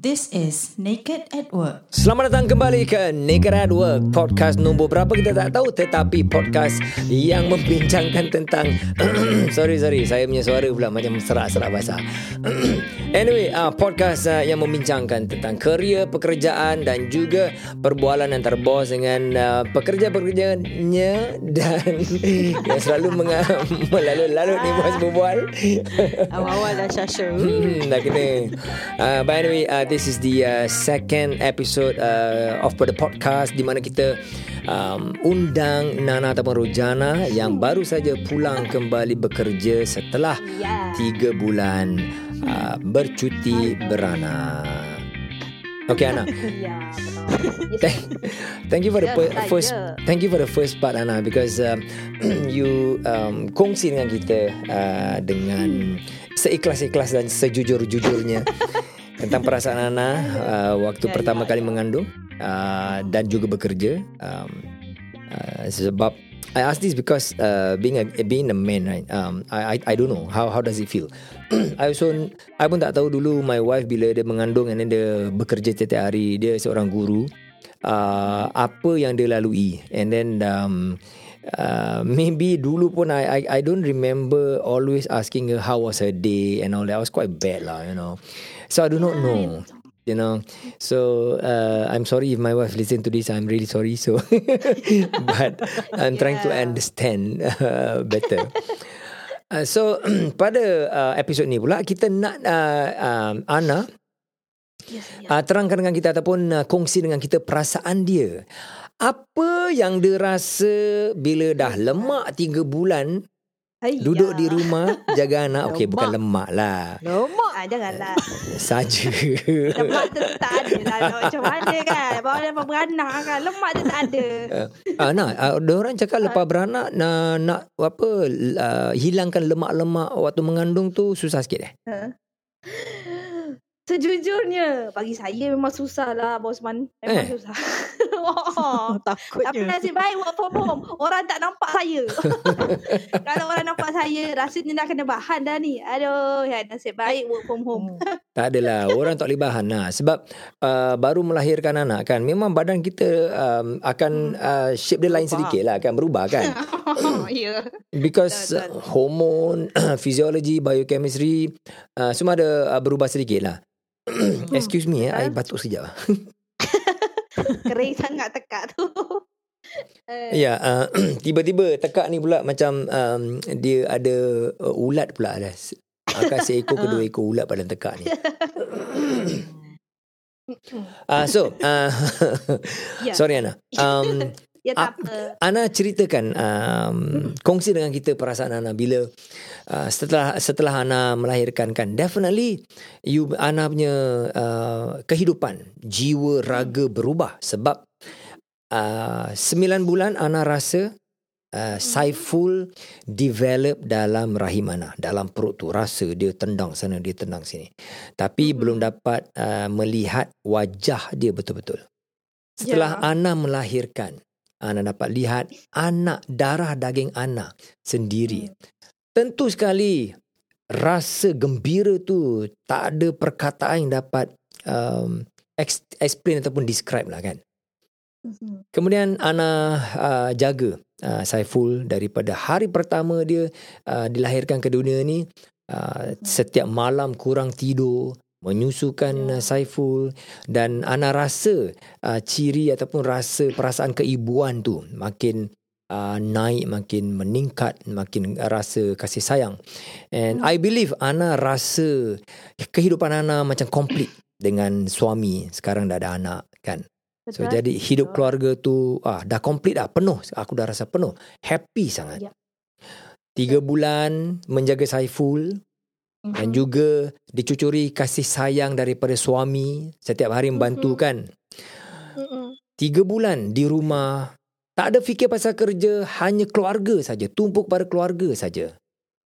This is Naked at Work. Selamat datang kembali ke Naked at Work Podcast nombor berapa kita tak tahu Tetapi podcast yang membincangkan tentang Sorry sorry Saya punya suara pula macam serak-serak basah. Anyway uh, Podcast uh, yang membincangkan tentang Kerja, pekerjaan Dan juga perbualan antara bos Dengan uh, pekerja-pekerjanya Dan Yang selalu menga- Melalut-lalut ni bos berbual. Awal-awal dah syasha Hmm, dah kena. Uh, but anyway, uh, this is the uh, second episode uh, of the podcast di mana kita um, undang Nana ataupun Rojana yang baru saja pulang kembali bekerja setelah Ya. tiga bulan uh, bercuti beranak. Okay Ana. Ya betul Thank, thank you for the Ya, per- first thank you for the first part Ana because um, you um, kongsi dengan kita uh, dengan seikhlas-ikhlas dan sejujur-jujurnya tentang perasaan Ana uh, waktu Ya, pertama ya, kali ya. mengandung uh, dan juga bekerja um, uh, sebab I ask this because uh, being a being a man right um I I, I don't know how how does it feel I also I pun tak tahu dulu my wife bila dia mengandung and then dia bekerja setiap hari dia seorang guru uh, apa yang dia lalui and then um Uh, maybe dulu pun I, I I don't remember always asking her how was her day and all that. I was quite bad lah, you know. So I do not know, you know. So uh, I'm sorry if my wife listen to this. I'm really sorry. So, but I'm trying to Yeah. understand uh, better. Uh, so pada uh, episod ni pula kita nak uh, um, Ana Yes, ya. uh, terangkan dengan kita ataupun uh, kongsi dengan kita perasaan dia. Apa yang dia rasa bila dah lemak tiga bulan Ayah. duduk di rumah jaga anak. Okey bukan lemak lah. Lemak ah, Janganlah Saja. Lemak tu tak ada lah Macam mana kan Bawa dia beranak kan Lemak tu tak ada Ah, nah, uh, orang cakap lepas beranak nak, nak apa uh, hilangkan lemak-lemak waktu mengandung tu susah sikit eh. Sejujurnya Bagi saya memang susah lah Bosman Memang Eh. susah. Oh, Tapi nasib baik work from home. Orang tak nampak saya. Kalau orang nampak saya Rasanya dah kena bahan dah ni. Aduh ya, Nasib baik work from home. Tak adalah orang tak boleh bahan lah. Sebab uh, baru melahirkan anak kan memang badan kita um, akan uh, shape dia lain sedikit lah kan berubah kan? Ya. Because uh, hormone physiology biochemistry uh, semua ada uh, berubah sedikit lah excuse me eh I batuk sekejap. Kering sangat tekak tu. Ya uh, tiba-tiba tekak ni pula macam um, dia ada uh, ulat pula dah akan seekor kedua ekor ulat pada tekak ni. Uh, so uh, Ya. sorry Ana. Um, Ya Ah, tak apa. Ana ceritakan um, kongsi dengan kita perasaan Ana bila uh, setelah setelah Ana melahirkan kan definitely you Ana punya uh, kehidupan jiwa raga berubah sebab uh, 9 bulan Ana rasa uh, Saiful develop dalam rahim Ana dalam perut tu. Rasa dia tendang sana dia tendang sini. Tapi Mhm. belum dapat uh, melihat wajah dia betul-betul. Setelah Ya. Ana melahirkan Ana dapat lihat anak darah daging Ana sendiri. Tentu sekali rasa gembira tu tak ada perkataan yang dapat um, ex- explain ataupun describe lah kan. Mhm. Kemudian Ana uh, jaga uh, Saiful daripada hari pertama dia uh, dilahirkan ke dunia ni uh, setiap malam kurang tidur menyusukan uh, Saiful dan Ana rasa uh, ciri ataupun rasa perasaan keibuan tu makin uh, naik makin meningkat makin rasa kasih sayang and I believe Ana rasa kehidupan Ana macam komplit dengan suami sekarang dah ada anak kan So Betul. jadi hidup keluarga tu ah dah komplit dah penuh. Aku dah rasa penuh. Happy sangat. Ya. Tiga bulan menjaga Saiful Mhm. dan juga dicucuri kasih sayang daripada suami setiap hari membantu Mhm. kan. Mhm. Tiga bulan di rumah tak ada fikir pasal kerja hanya keluarga saja tumpuk pada keluarga saja.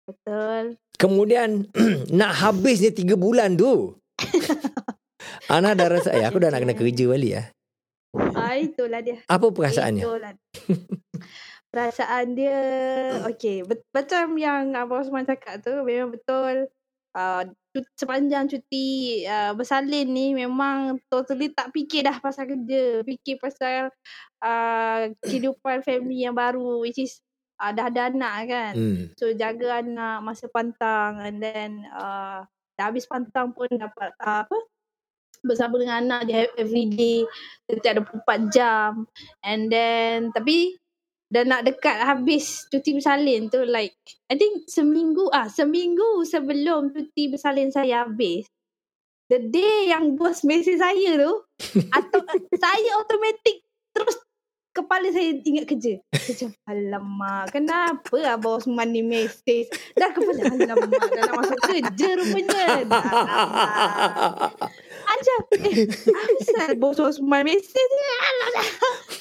Betul Kemudian nak habisnya tiga bulan tu. Ana dah rasa eh aku dah nak kena kerja balik ah. ah, Itulah dia Apa perasaannya? Itulah. perasaan dia okay bet- macam yang Abang Osman cakap tu memang betul. Uh, sepanjang cuti uh, bersalin ni memang totally tak fikir dah pasal kerja. Fikir pasal uh, kehidupan family yang baru which is uh, dah ada anak kan. Hmm. So jaga anak masa pantang and then uh, dah habis pantang pun dapat uh, apa bersama dengan anak dia every day. Setiap 24 jam. And then tapi dah nak dekat habis cuti bersalin tu like I think seminggu ah seminggu sebelum cuti bersalin saya habis the day yang bos mesej saya tu atau saya automatic terus kepala saya ingat kerja. Macam alamak kenapa Abang Osman ni mesej? Dah kepala alamak dah nak masuk kerja rupanya. Dah alamak macam eh asal bos Osman mesej ni alah dah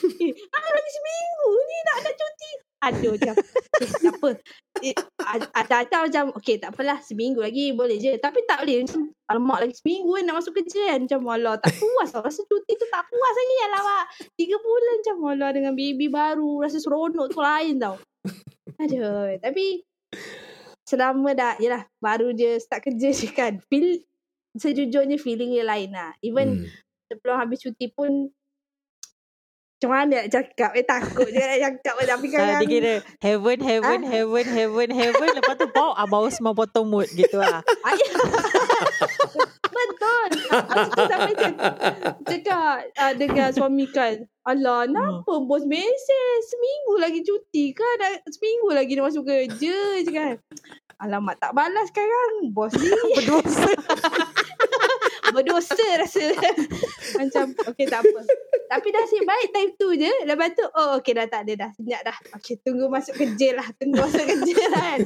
eh ah, lagi seminggu ni nak ada cuti. Aduh macam eh, tak apa. Eh, a- ada-ada macam okay tak apalah seminggu lagi boleh je. Tapi tak boleh macam alamak lagi seminggu kan nak masuk kerja kan. Macam alah tak puas tau. Rasa cuti tu tak puas lagi alamak tiga bulan macam alah dengan baby baru rasa seronok tu lain tau. Aduh tapi selama dah yelah baru je start kerja je kan. Feel sejujurnya feeling dia lain lah. Even Hmm. sebelum habis cuti pun macam mana nak cakap eh takut je nak cakap tapi kadang dia kira heaven, heaven, Ah. heaven, heaven, heaven. Lepas tu bau Abang Osman potong mood gitu lah. Betul. Aku tu sampai cakap, cakap uh, dengan suami kan. Alah, kenapa bos mesej? Seminggu lagi cuti kan? Dah, seminggu lagi dia masuk kerja je kan. Alamak, tak balas sekarang. Bos ni Berdosa. berdosa rasa. Macam, okay tak apa. Tapi dah nasib baik time tu je. Lepas tu, oh okay dah tak ada dah. Senyap dah. Okay, tunggu masuk kerja lah. Tunggu masuk kerja lah kan.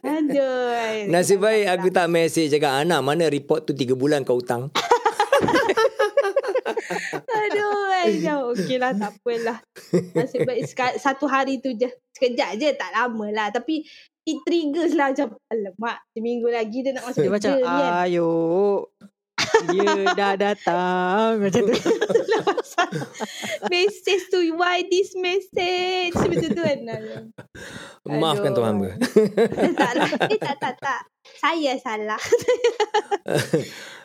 Aduh. Nasib baik aku tak mesej cakap anak mana report tu 3 bulan kau hutang. Aduh, Aduh. Okey lah, tak apalah. Nasib baik seka- satu hari tu je. Sekejap je, tak lama lah. Tapi it triggers lah macam, alamak, seminggu lagi dia nak masuk Dia macam, kerja ni kan. ayo. Dia dah datang. Macam tu. Message tu, why this message? Macam tu kan. Maafkan tuan hamba. Eh, tak lah. Eh, tak, tak, tak. Saya salah.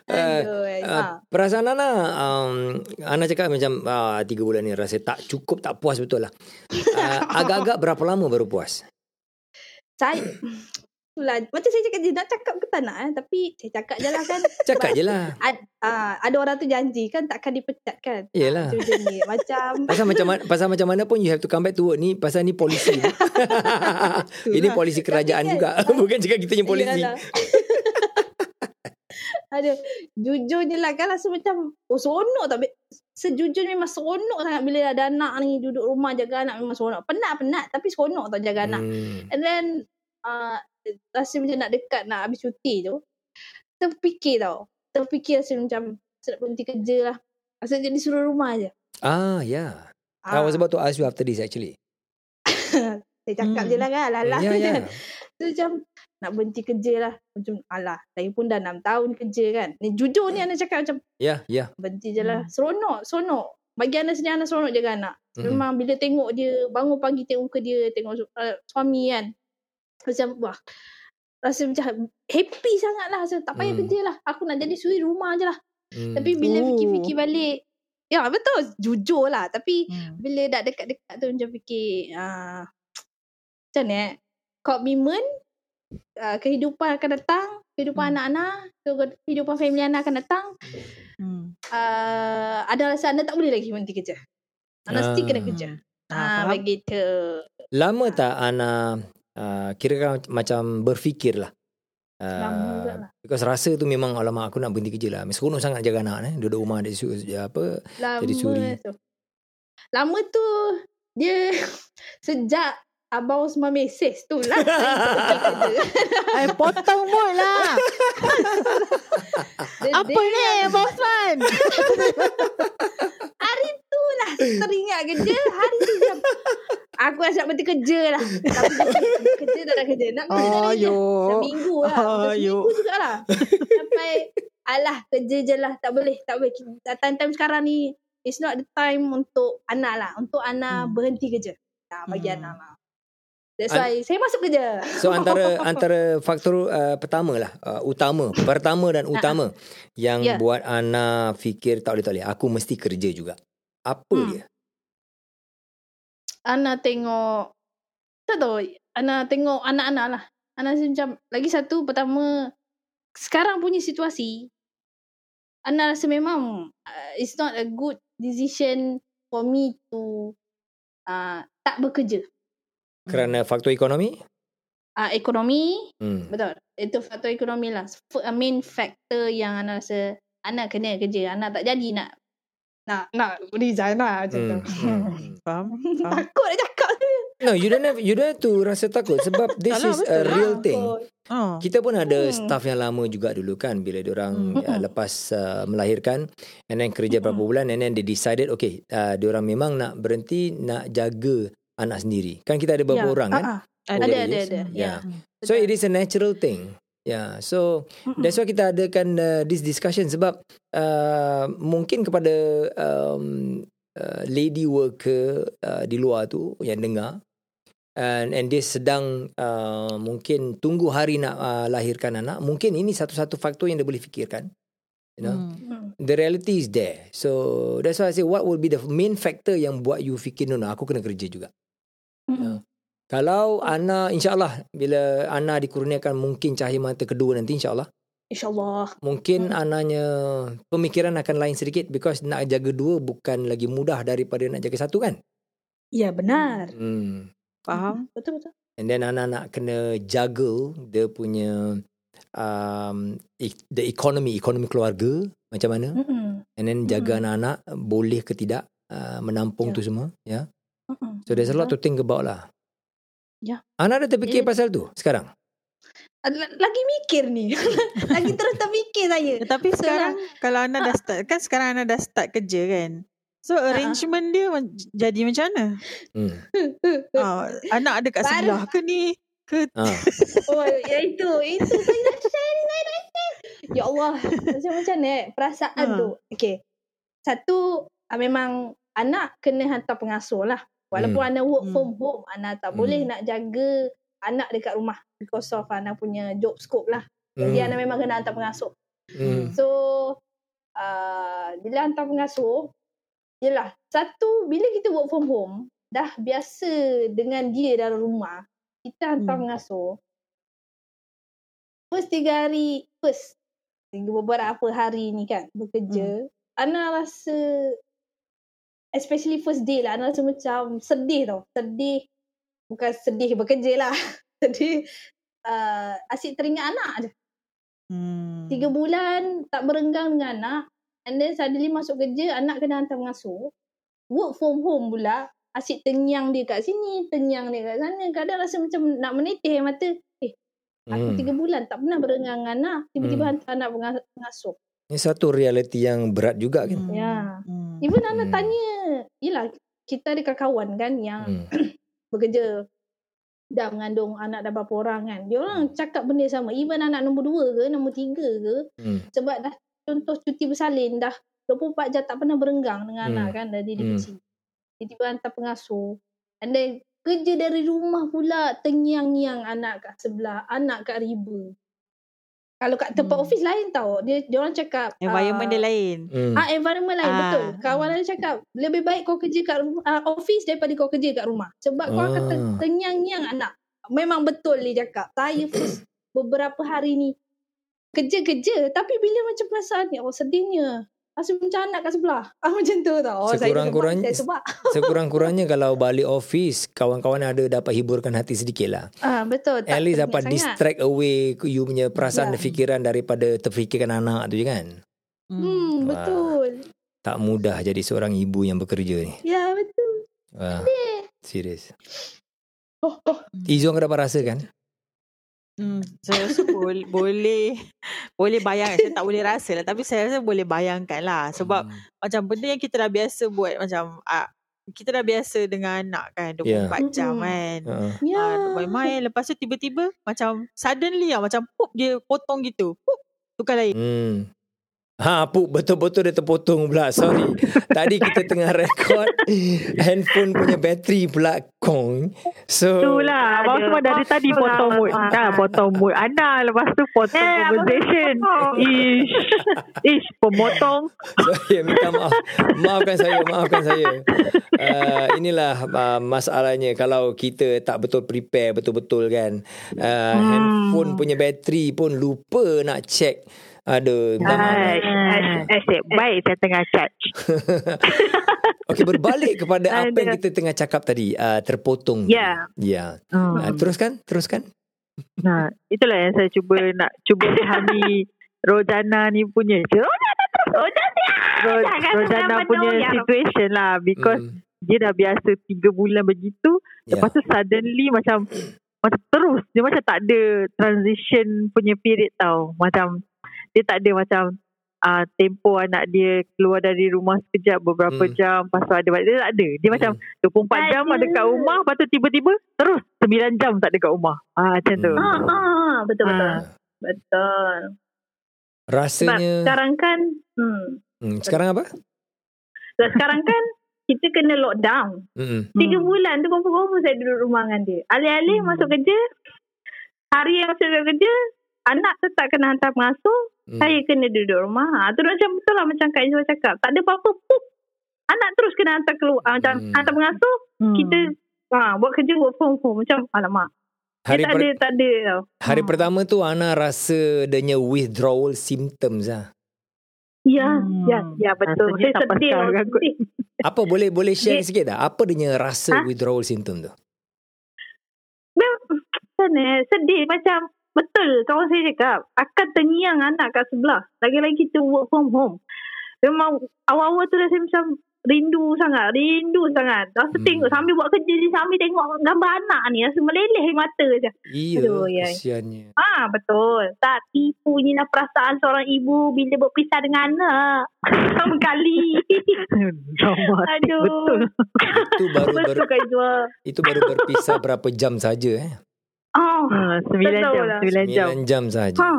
Aduh, Uh, ha. perasaan Ana um, Ana cakap macam uh, Tiga bulan ni rasa tak cukup Tak puas betul lah uh, Agak-agak berapa lama baru puas Saya, itulah. Macam saya cakap je, nak cakap ke tak nak eh. Tapi saya cakap je lah kan. Cakap je lah Ad, uh, ada orang tu janji kan takkan dipecat kan. Yelah. Macam macam ni. Macam Pasal macam mana, pasal macam mana pun you have to come back to work ni pasal ni polisi. Ini polisi kerajaan Tapi juga. kan- Bukan cakap kita ni polisi. Ada jujurnya lah kan rasa macam oh seronok tak sejujurnya memang seronok sangat bila ada anak ni duduk rumah jaga anak memang seronok. Penat-penat tapi seronok tau jaga anak. Hmm. And then uh, rasa macam nak dekat nak habis cuti tu terfikir tau. Terfikir rasa macam saya nak berhenti kerja lah. Rasa jadi suruh rumah je. Ah, yeah. I was about to ask you after this actually. Saya cakap Hmm. je lah kan. Alah. Ya, ya. Tu macam nak berhenti kerja lah. Macam alah. Saya pun dah 6 tahun kerja kan. Ni jujur ni Ana cakap macam Ya, ya. berhenti je lah. Hmm. Seronok. Seronok. Bagi Ana sendiri Ana seronok jaga anak. Mhm. Memang bila tengok dia bangun pagi tengok muka dia. Tengok su- uh, suami kan. Macam wah. Rasa macam happy sangat lah. Rasa tak payah Hmm. kerja lah. Aku nak jadi suri rumah je lah. Hmm. Tapi bila Oh. fikir-fikir balik. Ya betul. Jujur lah. Tapi Hmm. bila dah dekat-dekat tu macam fikir ah macam ni eh komitmen uh, kehidupan akan datang kehidupan Hmm. anak-anak ke- kehidupan family anak akan datang Hmm. uh, ada rasa anda tak boleh lagi berhenti kerja anda Ah. still kena kerja Ah, faham. begitu Lama tak Ana uh, kira kan macam berfikir lah. Lama juga lah. Because rasa tu memang alamak aku nak berhenti kerja lah. Seronok sangat jaga anak eh. Duduk rumah dia su- apa. lama Jadi suri. tu lama tu dia sejak Abang Osman mesej tu lah kerja. Eh, potong mood lah. Apa ni Abang Osman? Hari tu lah teringat kerja. Hari tu macam aku rasa nak berhenti kerja lah. Tapi kerja tak nak kerja. Nak kerja tak nak kerja. Ayo. Seminggu lah. Ayo. Seminggu jugalah. Sampai alah kerja je lah. Tak boleh. Tak boleh. Time-time sekarang ni it's not the time untuk anak lah. Untuk anak Hmm. berhenti kerja. Ah, bagi Hmm. anak lah. That's An- why saya masuk kerja. So antara antara faktor uh, pertama lah, uh, utama, pertama dan utama yang Ya. buat Ana fikir tak boleh tak boleh, aku mesti kerja juga. Apa Hmm. dia? Ana tengok tak tahu Ana tengok anak-anak lah. Ana rasa macam lagi satu pertama sekarang punya situasi Ana rasa memang uh, it's not a good decision for me to uh, tak bekerja. Kerana faktor ekonomi? Uh, ekonomi Hmm. betul. Itu faktor ekonomi lah. F- main factor yang Ana rasa Ana kena kerja. Ana tak jadi nak nak nak resign lah macam Hmm. tu. hmm. Faham? Faham? Takut nak cakap tu. No, you don't have you don't have to rasa takut sebab this lah, is a lah. real thing. Oh. Kita pun ada Hmm. staff yang lama juga dulu kan bila diorang Hmm. uh, lepas uh, melahirkan and then kerja berapa bulan and then they decided okay uh, diorang memang nak berhenti nak jaga anak sendiri. Kan kita ada beberapa Ya. orang kan? Ah. Ada, Ada ada ada. Yeah. Ya. So it is a natural thing. Yeah. So that's why kita adakan uh, this discussion sebab uh, mungkin kepada um, uh, lady worker uh, di luar tu yang dengar and and dia sedang uh, mungkin tunggu hari nak uh, lahirkan anak, mungkin ini satu-satu faktor yang dia boleh fikirkan. You know. Hmm. Hmm. The reality is there. So that's why I say what will be the main factor yang buat you fikir no no aku kena kerja juga. Mm-mm. Kalau Ana insyaAllah bila Ana dikurniakan mungkin cahaya mata kedua nanti insyaAllah InsyaAllah. mungkin Hmm. anaknya pemikiran akan lain sedikit because nak jaga dua bukan lagi mudah daripada nak jaga satu kan. Ya benar. Hmm. Faham? Betul betul. And then anak nak kena juggle dia punya um, e- the economy, economy keluarga macam mana. Mm-mm. And then jaga Mm. anak-anak boleh ke tidak uh, menampung Ya. tu semua. Ya. Mm-mm. So there's a lot to think about lah. Ya. Anak dah terfikir Ya. pasal tu sekarang? Lagi mikir ni. Lagi terus terfikir saya. Tetapi sekarang kalau Ana dah start kan sekarang Ana dah start kerja kan. So arrangement dia jadi macam mana? Hmm. Ha, anak ada kat Baru- sebelah ke ni? Ke Ha. Oh, ya itu. Itu saya nak share ni. Saya nak share. Ya Allah. Macam macam ni eh, perasaan Ha. tu. Okay. Satu, ah, memang anak kena hantar pengasuh lah. Walaupun Hmm. anak work Hmm. from home, anak tak Hmm. boleh nak jaga anak dekat rumah. Because of anak punya job scope lah. Jadi Hmm. anak memang kena hantar pengasuh. Hmm. So uh, bila hantar pengasuh, yelah satu bila kita work from home dah biasa dengan dia dalam rumah, kita hantar Hmm. pengasuh. First tiga hari, first beberapa hari ni kan bekerja, Ana rasa especially first day lah, Ana rasa macam sedih tau. Sedih, bukan sedih bekerja lah. sedih uh, asyik teringat anak je. hmm. Tiga bulan tak berenggang dengan anak. And then suddenly masuk kerja, anak kena hantar pengasuh. Work from home pula. Asyik tenyang dia kat sini, tenyang dia kat sana. Kadang rasa macam nak menitih mata. Eh, aku Hmm. tiga bulan tak pernah berenggang dengan anak. Tiba-tiba Hmm. hantar anak pengasuh. Ini satu realiti yang berat juga kan. Hmm. Ya. Hmm. Even anak Hmm. tanya, yelah kita ada kawan kan yang Hmm. bekerja dah mengandung anak dah berapa orang kan. Dia orang cakap benda sama. Even anak nombor dua ke, nombor tiga ke, Hmm. sebab dah contoh cuti bersalin dah 24 jam tak pernah berenggang dengan Hmm. anak kan dari dia Hmm. kecil. Tiba-tiba hantar pengasuh. And then kerja dari rumah pula tengyang-nyang anak kat sebelah, anak kat riba. Kalau kat tempat Hmm. office lain tau. Dia dia orang cakap Environment ah, dia lain. Hmm. Ah environment lain Ah. betul. Kawan dia cakap lebih baik kau kerja kat uh, office daripada kau kerja kat rumah. Sebab kau akan Ah. ter- tenyang-nyang anak. Memang betul dia cakap. Saya first beberapa hari ni kerja-kerja tapi bila macam perasaan ni oh sedihnya. Rasa macam anak kat sebelah. Ah macam tu tau. Oh, saya Sekurang-kurang- sebab, saya sebab. Sekurang-kurangnya kalau balik office, kawan-kawan ada dapat hiburkan hati sedikit lah. Ah betul. At least dapat sangat. distract away you punya perasaan Ya. dan fikiran daripada terfikirkan anak tu je kan. Hmm, Wah. betul. Tak mudah jadi seorang ibu yang bekerja ni. Ya betul. Wah, serius. Oh, oh. Izzuan kau dapat rasa kan? Hmm, saya rasa boleh, boleh boleh bayangkan. Saya tak boleh rasa lah. Tapi saya rasa boleh bayangkan lah. Sebab Hmm. macam benda yang kita dah biasa buat macam ah, kita dah biasa dengan anak kan 24 Yeah. jam kan. Uh-uh. Ya. Ah, main-main lepas tu tiba-tiba macam suddenly lah macam pop dia potong gitu. Pop tukar lain. Hmm. Ha, Puk, betul-betul dia terpotong pula. Sorry. Tadi kita tengah rekod handphone punya bateri pula kong. So, Itulah. Abang semua dari tadi potong mood. Ah. Dah potong mood. Ana lepas tu potong Eh, abang conversation. Ish. Ish, pemotong. sorry, minta maaf. Maafkan saya, maafkan saya. Uh, inilah uh, masalahnya kalau kita tak betul prepare betul-betul kan. Uh, Hmm. Handphone punya bateri pun lupa nak check. Aduh. Aish. Aish. Baik saya tengah charge. Okey, berbalik kepada apa yang kita tengah cakap tadi. Uh, terpotong. Ya. Ya. Hmm. Uh, teruskan, teruskan. Nah, itulah yang saya cuba nak cuba fahami Rojana ni punya. Rojana terus. Rojana. Ro- Jangan Rojana sampai punya mendoyang. situation lah. Because Mm, dia dah biasa tiga bulan begitu. ya. Lepas tu suddenly macam macam terus dia macam tak ada transition punya period tau. Macam dia tak ada macam uh, tempo anak dia keluar dari rumah sekejap beberapa Hmm. jam lepas tu ada balik. Dia tak ada. Dia macam 24 jam Ada. kat rumah lepas tu tiba-tiba terus 9 jam tak ada kat rumah. Ah macam tu. Hmm. Ah, ah, betul betul. Ah. Betul. Sebab Rasanya sekarang kan hmm, hmm, sekarang apa? sebab sekarang kan kita kena lockdown. Hmm. Tiga Hmm. bulan tu confirm saya duduk rumah dengan dia. Alih-alih Hmm. masuk kerja, hari yang masuk kerja, anak tetap kena hantar pengasuh, Hmm. saya kena duduk rumah. Ha, tu macam betul lah macam Kak Izwa cakap. Tak ada apa-apa, pup. Anak terus kena hantar keluar. Ha, macam Hmm. hantar pengasuh, Hmm. kita ha, buat kerja work from home. Macam alamak. Hari dia tak per- ada, tak ada tau. hari Hmm. pertama tu Ana rasa adanya withdrawal symptoms lah. Ya, Hmm. ya, ya betul. Rasanya Saya tak sedih. sedih. Apa boleh boleh share Dia- sikit tak? Apa dia rasa Ha? withdrawal symptom tu? Sana sedih macam betul kawan saya cakap akan terngiang anak kat sebelah. Lagi-lagi kita work from home. Memang awal-awal tu rasa macam rindu sangat, rindu sangat. Rasa Hmm. tengok sambil buat kerja ni sambil tengok gambar anak ni rasa meleleh mata je. Iya, Aduh, ya. kesiannya. Ah betul. Tak tipu ni lah perasaan seorang ibu bila berpisah dengan anak. Pertama kali. Aduh. betul. Itu baru ber, Izwa. itu baru berpisah berapa jam saja eh? Oh. Ha, 9 Betul jam, lah. 9 jam. 9 jam saja. Ha.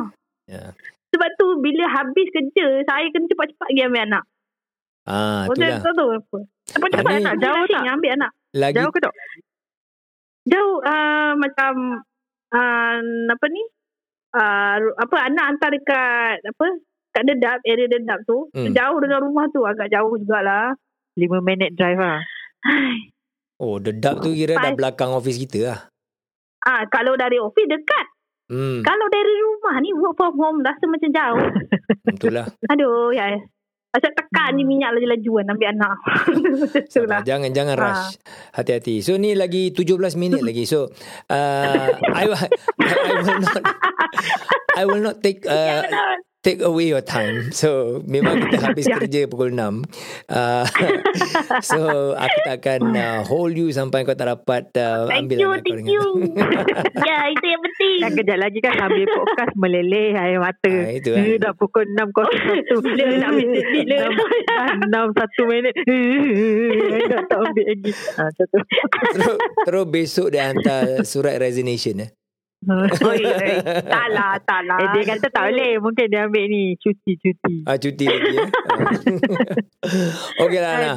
Ya. Sebab tu bila habis kerja, saya kena cepat-cepat pergi ambil anak. Ah, Oh, itulah. tak tahu apa. Cepat-cepat anak jauh tak? Ambil anak. Lagi Jauh ke tak? Jauh uh, macam uh, apa ni? Uh, apa anak hantar dekat apa? Kat dedap, area dedap tu. Hmm. Jauh dengan rumah tu agak jauh jugalah. 5 minit drive lah. Oh, dedap tu kira dah Five. belakang office kita lah. Ah, kalau dari office dekat. Hmm, Kalau dari rumah ni work from home rasa macam jauh. itulah. Aduh, ya. Macam tekan Hmm. ni minyak laju-lajuan ambil anak. Itulah. Jangan jangan Ah. rush. Hati-hati. So ni lagi 17 minit lagi. So uh, I, I, I will not I will not take uh, take away your time. So memang kita habis Ya. kerja pukul 6. Uh, so aku tak akan uh, hold you sampai kau tak dapat uh, Thank ambil you, thank dengan- you. ya, itu yang penting. Kan kejap lagi kan sambil podcast meleleh air mata. Ah, itu. Eh, dah pukul 6.01. Bila nak ambil sedih le. 6 1 minit. Dah tak ambil lagi. Ha, terus, terus besok dia hantar surat resignation eh. Oi. Tak lah, tak lah. Eh, dia kata tak boleh. Mungkin dia ambil ni cuti-cuti. Ah cuti lagi eh. Okey lah Ana.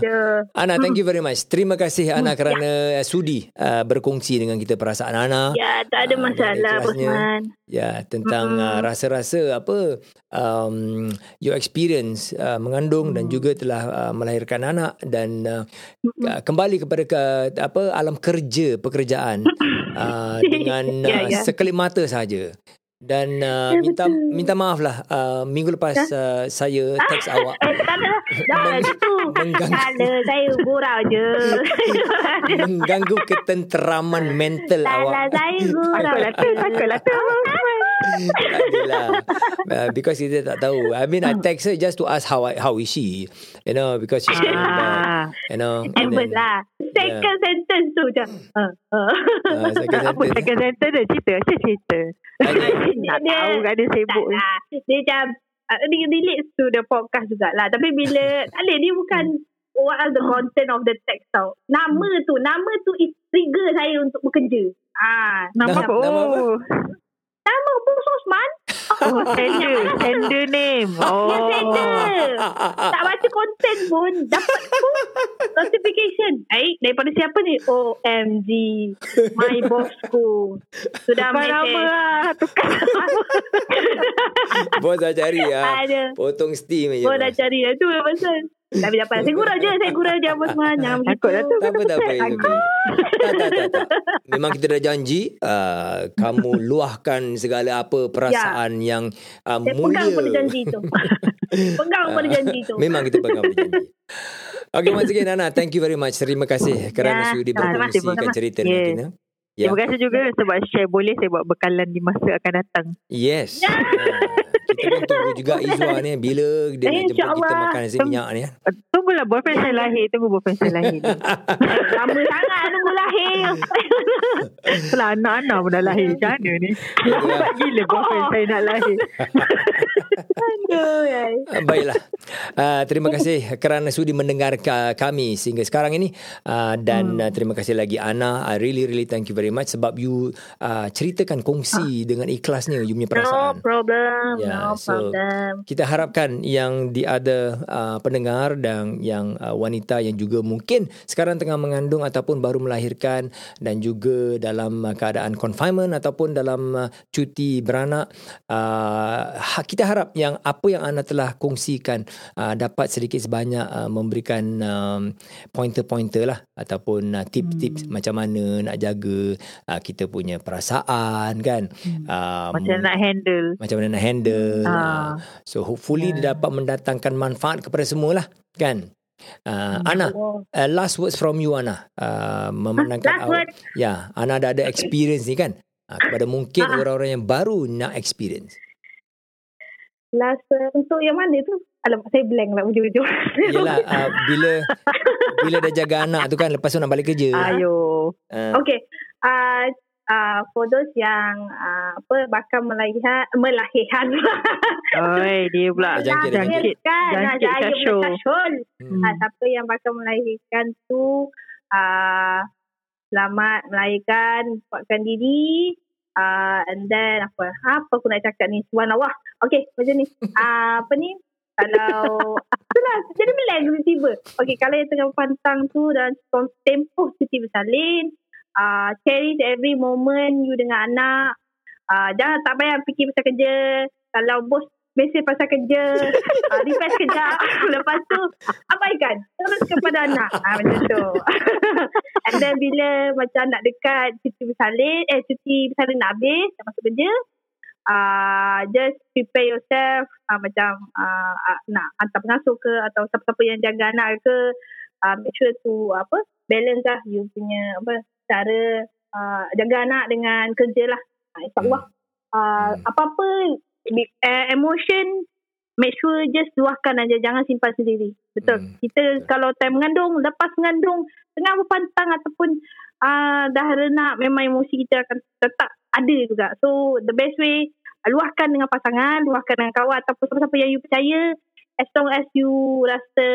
Ana, thank you very much. Terima kasih Ana kerana uh, sudi uh, berkongsi dengan kita perasaan Ana. Ya, tak ada Ah, masalah. Bosman. Ya, tentang Mm-mm. uh, rasa-rasa apa um, your experience uh, mengandung dan juga telah uh, melahirkan anak dan uh, uh, kembali kepada ke, apa alam kerja pekerjaan uh, dengan Ya, uh, ya. Sekelip mata saja. Dan uh, Ya, minta betul. minta maaf lah uh, minggu lepas uh, saya teks awak Eh, tak ada. Dah lah Meng- itu. mengganggu. Tak ada, saya gurau je. mengganggu ketenteraman mental tak lah, awak. saya gurau. Takutlah tu, takutlah tu. Tak adalah. Uh, because kita tak tahu. I mean, I text her just to ask how I, how is she. You know, because she's getting bad. Ah, You know. first lah. Second sentence tu macam. Uh, uh. uh, second apa sentence. second sentence dia cerita? Saya cerita. Nak Dia- tahu kan dia tak sibuk. lah. Dia macam uh, dia relate to the podcast jugalah. Tapi bila tak boleh dia bukan what are the content of the text tau. Nama tu, nama tu is trigger saya untuk bekerja. Ah, Nama Nama- apa? nama apa? Nama Bung Sosman. Oh, sender. Sender name. Oh. Ya, sender. Tak baca konten pun dapat pun notification. Baik, daripada siapa ni? OMG. My bossku. Sudah Tukar nama lah. Tukar nama. Bos dah cari ah. Ada. Potong steam je. Oh dah cari Itu yang pasal Tapi tak apa Saya gurau je Saya gurau je Apa semua Jangan begitu Takut lah tu. Tak apa, tak apa. Tak, tak, tak, tak. Memang kita dah janji uh, kamu luahkan segala apa perasaan yang uh, Saya mulia. pegang pada janji tu Pegang pada janji tu Memang kita pegang pada janji. Okay, once again Nana, thank you very much. Terima kasih kerana Ya, sudi berkongsikan cerita dengan Yeah. kita. Ya. Terima kasih juga sebab share boleh saya buat bekalan di masa akan datang. Yes. Ah, kita pun tunggu juga Izwa ni bila dia nak jemput kita InsyaAllah. makan nasi minyak ni. eh. Uh, Tunggulah boyfriend saya lahir. Tunggu boyfriend saya lahir. Lama sangat Tunggu lahir Setelah anak-anak pun dah lahir. Macam mana ni? Lambat gila boyfriend saya nak lahir. Aduh ya. Ah, Baiklah. Uh, terima kasih kerana sudi mendengar ka- kami sehingga sekarang ini uh, dan uh, terima kasih lagi Ana. I really really thank you very much sebab you uh, ceritakan kongsi dengan ikhlasnya you punya No perasaan. problem Ya, No so- problem Kita harapkan yang di ada uh, pendengar dan yang uh, wanita yang juga mungkin sekarang tengah mengandung ataupun baru melahirkan dan juga dalam uh, keadaan confinement ataupun dalam uh, cuti beranak uh, ha- kita harap yang apa yang anda telah kongsikan uh, dapat sedikit sebanyak uh, memberikan um, pointer-pointer lah ataupun uh, tips-tips hmm. macam mana nak jaga uh, kita punya perasaan kan Hmm. um, Macam nak handle. macam mana nak handle. Ah. Uh, so hopefully yeah. dia dapat mendatangkan manfaat kepada semua lah kan. Uh, Ana, uh, last words from you Ana. Uh, word Ya, Ana dah ada experience ni kan. Uh, kepada mungkin Ah. orang-orang yang baru nak experience. Last Untuk yang mana tu Alamak saya blank lah Ujung-ujung Yelah, uh, bila bila dah jaga anak tu kan lepas tu nak balik kerja. Ayo. Uh, Okay. Uh, uh, for those yang uh, apa bakal melahirkan melahirkan Oi, dia pula. Jangkit, jangkit. kan? Jangkit kasyul. kasyul hmm. uh, siapa yang bakal melahirkan tu uh, selamat melahirkan kuatkan diri. Uh, and then apa apa aku nak cakap ni? Subhanallah. Okay macam ni. Uh, apa ni? Kalau itulah jadi blank tiba-tiba. Okay kalau yang tengah pantang tu dan tempoh cuti bersalin uh, cherish every moment you dengan anak. Uh, jangan tak payah fikir pasal kerja. Kalau bos mesej pasal kerja uh, refresh kejap lepas tu abaikan. Terus kepada anak. Uh, macam tu. And then bila macam nak dekat cuti bersalin eh cuti bersalin nak habis dah masuk kerja uh, just prepare yourself. Uh, macam uh, uh, nak hantar pengasuh ke atau siapa-siapa yang jaga anak ke uh, make sure to apa balance lah you punya apa cara uh, jaga anak dengan kerja lah. Uh, insyaAllah. Uh, Hmm. apa-apa uh, emotion make sure just luahkan aja. Jangan simpan sendiri. Betul. Hmm. kita kalau time mengandung lepas mengandung tengah berpantang ataupun uh, dah renak memang emosi kita akan tetap ada juga. So the best way luahkan dengan pasangan luahkan dengan kawan ataupun siapa-siapa yang you percaya. As long as you rasa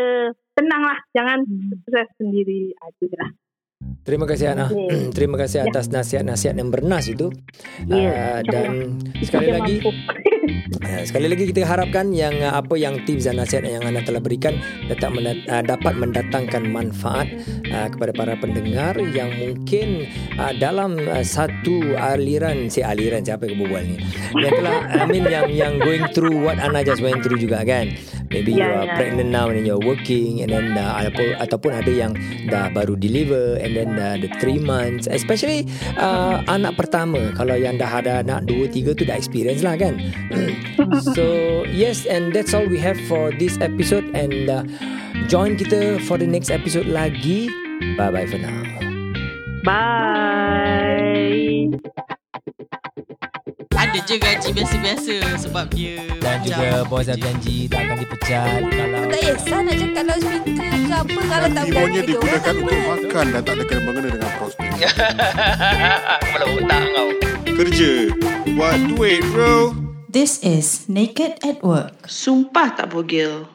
tenang lah jangan stress sendiri. Ah, itu je lah Terima kasih Ana. Okay. Terima kasih atas nasihat-nasihat yang bernas itu. Ya, Uh, dan sekali lagi. Uh, sekali lagi kita harapkan yang uh, apa yang tips dan nasihat yang anda telah berikan tetap mendat- uh, dapat mendatangkan manfaat uh, kepada para pendengar yang mungkin uh, dalam uh, satu aliran si aliran siapa yang berbual ni yang telah I mean yang yang going through what Ana just went through juga kan maybe you Ya, are ya. pregnant now and you're working and then uh, ataupun, ataupun ada yang dah baru deliver and then uh, the three months. Especially uh, anak pertama. Kalau yang dah ada anak dua tiga tu dah experience lah kan? So yes and that's all we have for this episode. And uh, join kita for the next episode lagi. Bye bye for now. Bye. Ada je gaji biasa-biasa sebab dia dan macam juga bos dah janji tak akan dipecat kalau Tak kisah nak cakap loudspeaker ke apa Kalau tak Timonnya berani digunakan untuk makan dan tak ada kena mengena dengan prospek. kepala otak kau Kerja. Buat duit bro. This is Naked at Work. Sumpah tak bogel.